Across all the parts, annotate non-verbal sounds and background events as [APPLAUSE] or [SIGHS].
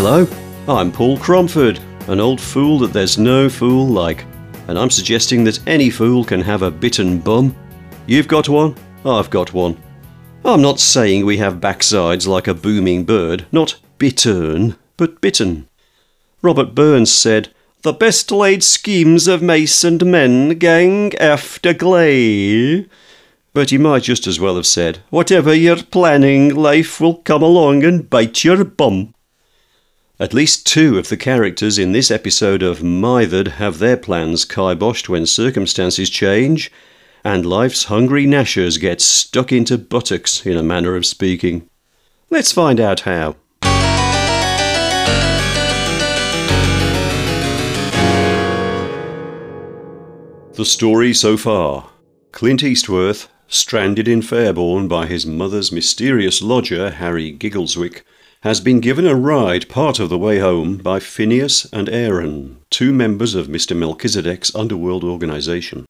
Hello, I'm Paul Cromford, an old fool that there's no fool like, and I'm suggesting that any fool can have a bitten bum. You've got one, I've got one. I'm not saying we have backsides like a booming bird, not bittern, but bitten. Robert Burns said, The best laid schemes of mace and men gang after gley. But he might just as well have said, Whatever you're planning, life will come along and bite your bum. At least two of the characters in this episode of Mithered have their plans kiboshed when circumstances change, and life's hungry gnashers get stuck into buttocks, in a manner of speaking. Let's find out how. The story so far Clint Eastworth, stranded in Fairbourne by his mother's mysterious lodger, Harry Giggleswick, has been given a ride part of the way home by Phineas and Aaron, two members of Mr. Melchizedek's underworld organization.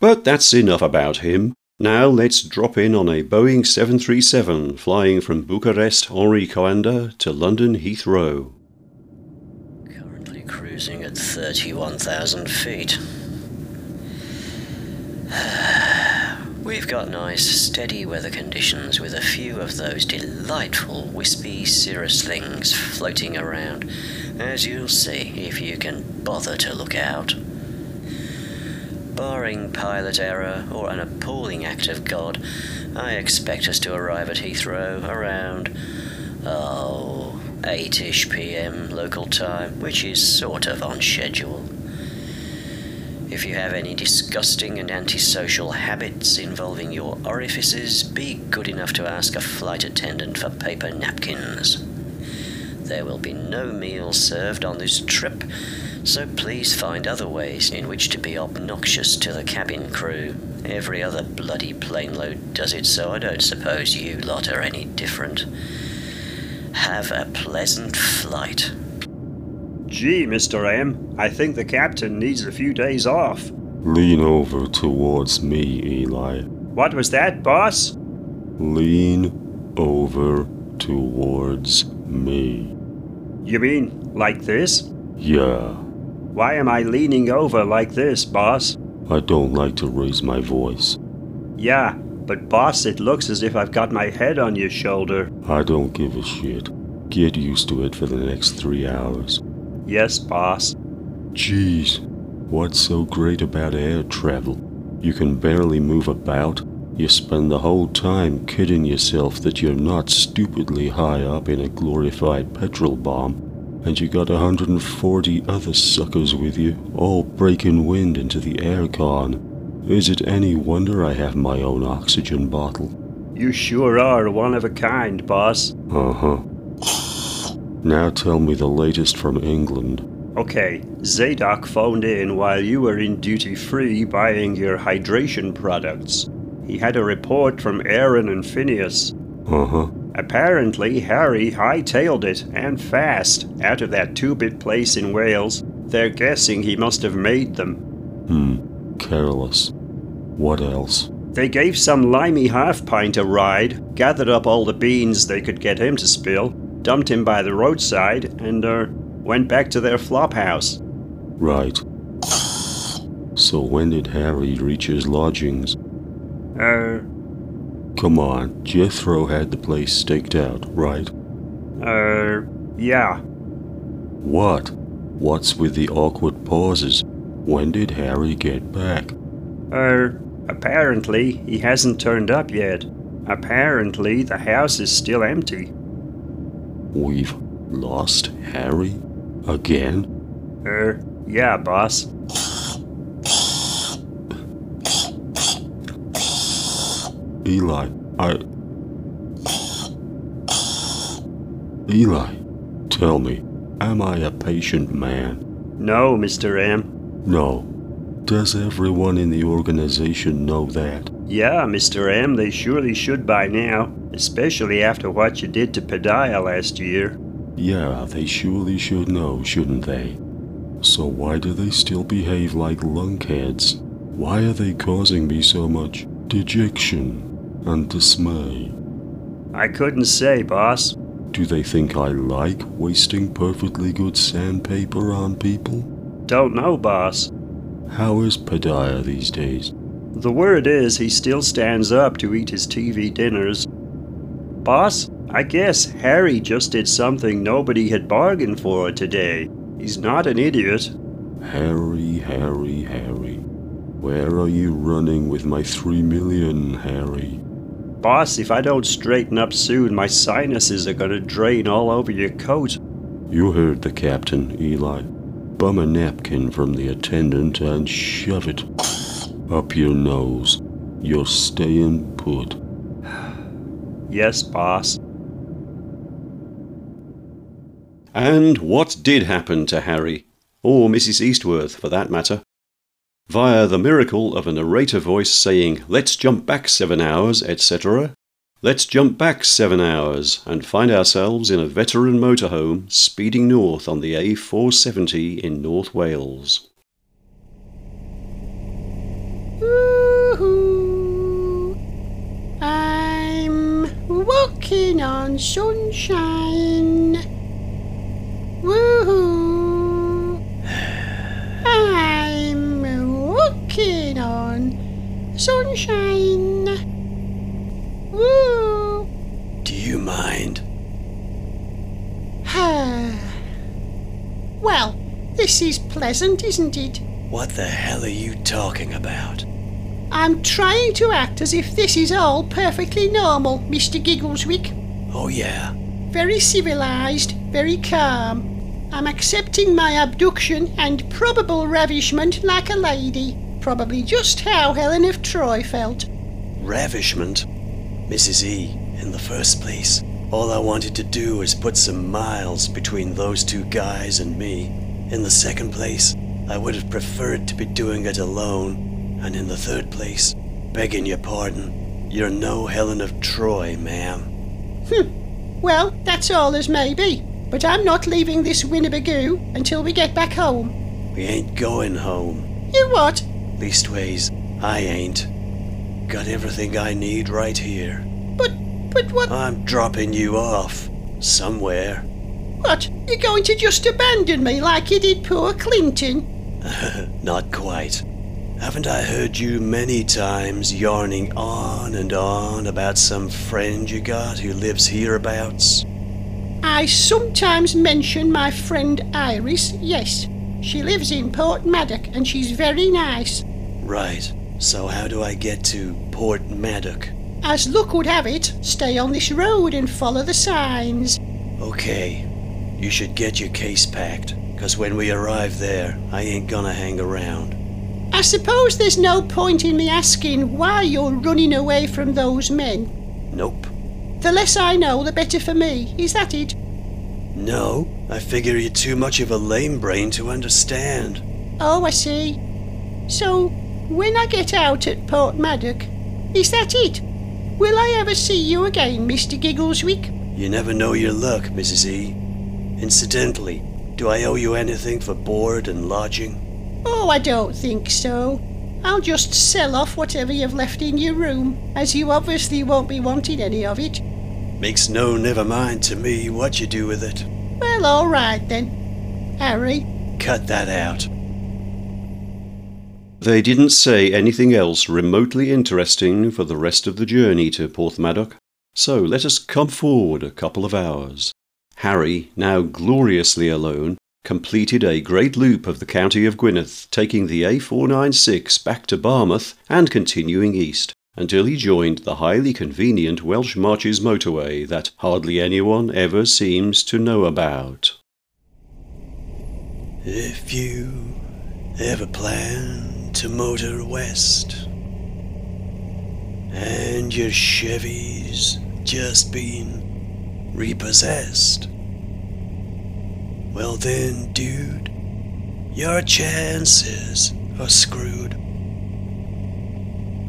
But that's enough about him. Now let's drop in on a Boeing 737 flying from Bucharest Henri Coanda to London Heathrow. Currently cruising at 31,000 feet. [SIGHS] We've got nice, steady weather conditions with a few of those delightful wispy cirrus things floating around, as you'll see if you can bother to look out. Barring pilot error or an appalling act of God, I expect us to arrive at Heathrow around, oh, 8 ish pm local time, which is sort of on schedule. If you have any disgusting and antisocial habits involving your orifices, be good enough to ask a flight attendant for paper napkins. There will be no meals served on this trip, so please find other ways in which to be obnoxious to the cabin crew. Every other bloody plane load does it, so I don't suppose you lot are any different. Have a pleasant flight. Gee, Mr. M, I think the captain needs a few days off. Lean over towards me, Eli. What was that, boss? Lean over towards me. You mean like this? Yeah, Why am I leaning over like this, boss? I don't like to raise my voice. Yeah, but boss, it looks as if I've got my head on your shoulder. I don't give a shit. Get used to it for the next three hours. Yes, boss. Jeez, what's so great about air travel? You can barely move about. You spend the whole time kidding yourself that you're not stupidly high up in a glorified petrol bomb, and you got 140 other suckers with you, all breaking wind into the aircon. Is it any wonder I have my own oxygen bottle? You sure are one of a kind, boss. Uh huh. Now tell me the latest from England. Okay, Zadok phoned in while you were in duty free buying your hydration products. He had a report from Aaron and Phineas. Uh huh. Apparently, Harry hightailed it, and fast, out of that two bit place in Wales. They're guessing he must have made them. Hmm. Careless. What else? They gave some limey half pint a ride, gathered up all the beans they could get him to spill, dumped him by the roadside, and, er, went back to their flop house. Right. So when did Harry reach his lodgings? Er, Come on, Jethro had the place staked out, right? er, yeah. What? What's with the awkward pauses? When did Harry get back? Er, apparently he hasn't turned up yet. Apparently the house is still empty. We've lost Harry? Again? Er, yeah, boss. Eli, I. Eli, tell me, am I a patient man? No, Mr. M. No. Does everyone in the organization know that? Yeah, Mr. M, they surely should by now, especially after what you did to Pedaiah last year. Yeah, they surely should know, shouldn't they? So why do they still behave like lunkheads? Why are they causing me so much dejection and dismay? I couldn't say, boss. Do they think I like wasting perfectly good sandpaper on people? Don't know, boss. How is Pedaiah these days? The word is he still stands up to eat his TV dinners. Boss, I guess Harry just did something nobody had bargained for today. He's not an idiot. Harry, Harry, Harry. Where are you running with my three million, Harry? Boss, if I don't straighten up soon, my sinuses are gonna drain all over your coat. You heard the captain, Eli. Bum a napkin from the attendant and shove it up your nose. You're staying put. Yes, boss. And what did happen to Harry? Or Mrs. Eastworth, for that matter? Via the miracle of a narrator voice saying, Let's jump back seven hours, etc., let's jump back seven hours and find ourselves in a veteran motorhome speeding north on the A470 in North Wales. Woo-hoo. I'm walking on sunshine. Woo-hoo. [SIGHS] I'm walking on sunshine. Woo. Do you mind? well, this is pleasant, isn't it? What the hell are you talking about? I'm trying to act as if this is all perfectly normal, Mr. Giggleswick. Oh, yeah. Very civilized, very calm. I'm accepting my abduction and probable ravishment like a lady. Probably just how Helen of Troy felt. Ravishment? Mrs. E, in the first place, all I wanted to do was put some miles between those two guys and me. In the second place, I would have preferred to be doing it alone. And in the third place, begging your pardon, you're no Helen of Troy, ma'am. Hm. Well, that's all as may be. But I'm not leaving this Winnebago until we get back home. We ain't going home. You what? Leastways, I ain't. Got everything I need right here. But, but what? I'm dropping you off. Somewhere. What? You're going to just abandon me like you did poor Clinton? [LAUGHS] Not quite. Haven't I heard you many times yarning on and on about some friend you got who lives hereabouts? I sometimes mention my friend Iris, yes. She lives in Porthmadog and she's very nice. Right. So how do I get to Porthmadog? As luck would have it, stay on this road and follow the signs. Okay. You should get your case packed, because when we arrive there, I ain't gonna hang around. I suppose there's no point in me asking why you're running away from those men. Nope. The less I know, the better for me. Is that it? No, I figure you're too much of a lame brain to understand. Oh, I see. So, when I get out at Porthmadog, is that it? Will I ever see you again, Mr. Giggleswick? You never know your luck, Mrs. E. Incidentally, do I owe you anything for board and lodging? Oh, I don't think so. I'll just sell off whatever you've left in your room, as you obviously won't be wanting any of it. Makes no never mind to me what you do with it. Well, all right then. Harry, Cut that out. They didn't say anything else remotely interesting for the rest of the journey to Porthmadog, so let us come forward a couple of hours. Harry, now gloriously alone, completed a great loop of the county of Gwynedd, taking the A496 back to Barmouth and continuing east until he joined the highly convenient Welsh Marches motorway that hardly anyone ever seems to know about. If you ever plan to motor west and your Chevy's just been repossessed, well then, dude, your chances are screwed.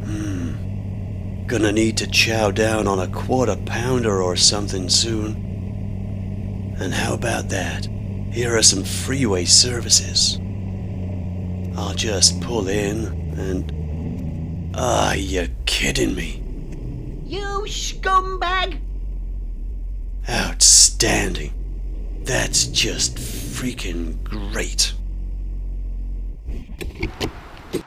Hmm. Gonna need to chow down on a quarter pounder or something soon. And how about that? Here are some freeway services. I'll just pull in and. Ah, you kidding me? You scumbag! Outstanding. That's just freaking great.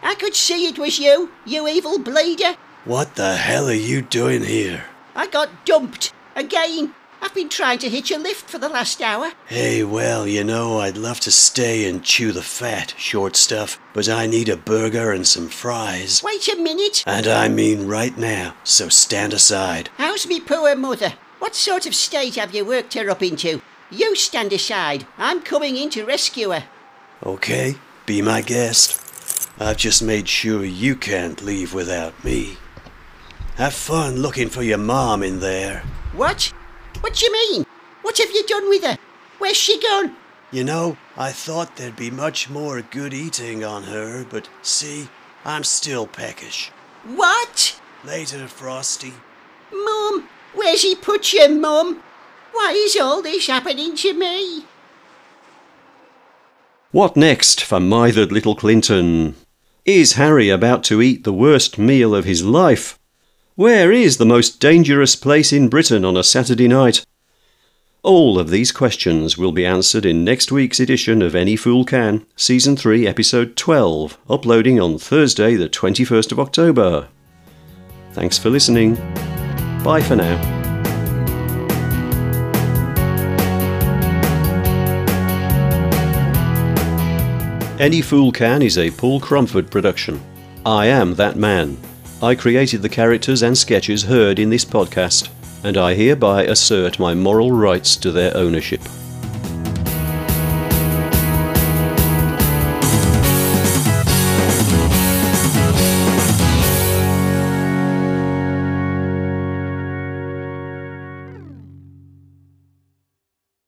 I could see it was you, you evil bleeder. What the hell are you doing here? I got dumped. Again. I've been trying to hitch a lift for the last hour. Hey, well, you know, I'd love to stay and chew the fat, short stuff, but I need a burger and some fries. Wait a minute. And I mean right now, so stand aside. How's me poor mother? What sort of state have you worked her up into? You stand aside. I'm coming in to rescue her. Okay, be my guest. I've just made sure you can't leave without me. Have fun looking for your mom in there. What? What do you mean? What have you done with her? Where's she gone? You know, I thought there'd be much more good eating on her, but see, I'm still peckish. What? Later, Frosty. Mum, where's he put you, Mum? Why is all this happening to me? What next for mithered little Clinton? Is Harry about to eat the worst meal of his life? Where is the most dangerous place in Britain on a Saturday night? All of these questions will be answered in next week's edition of Any Fool Can, Season 3, Episode 12, uploading on Thursday, the 21st of October. Thanks for listening. Bye for now. Any Fool Can is a Paul Cromford production. I am that man. I created the characters and sketches heard in this podcast, and I hereby assert my moral rights to their ownership.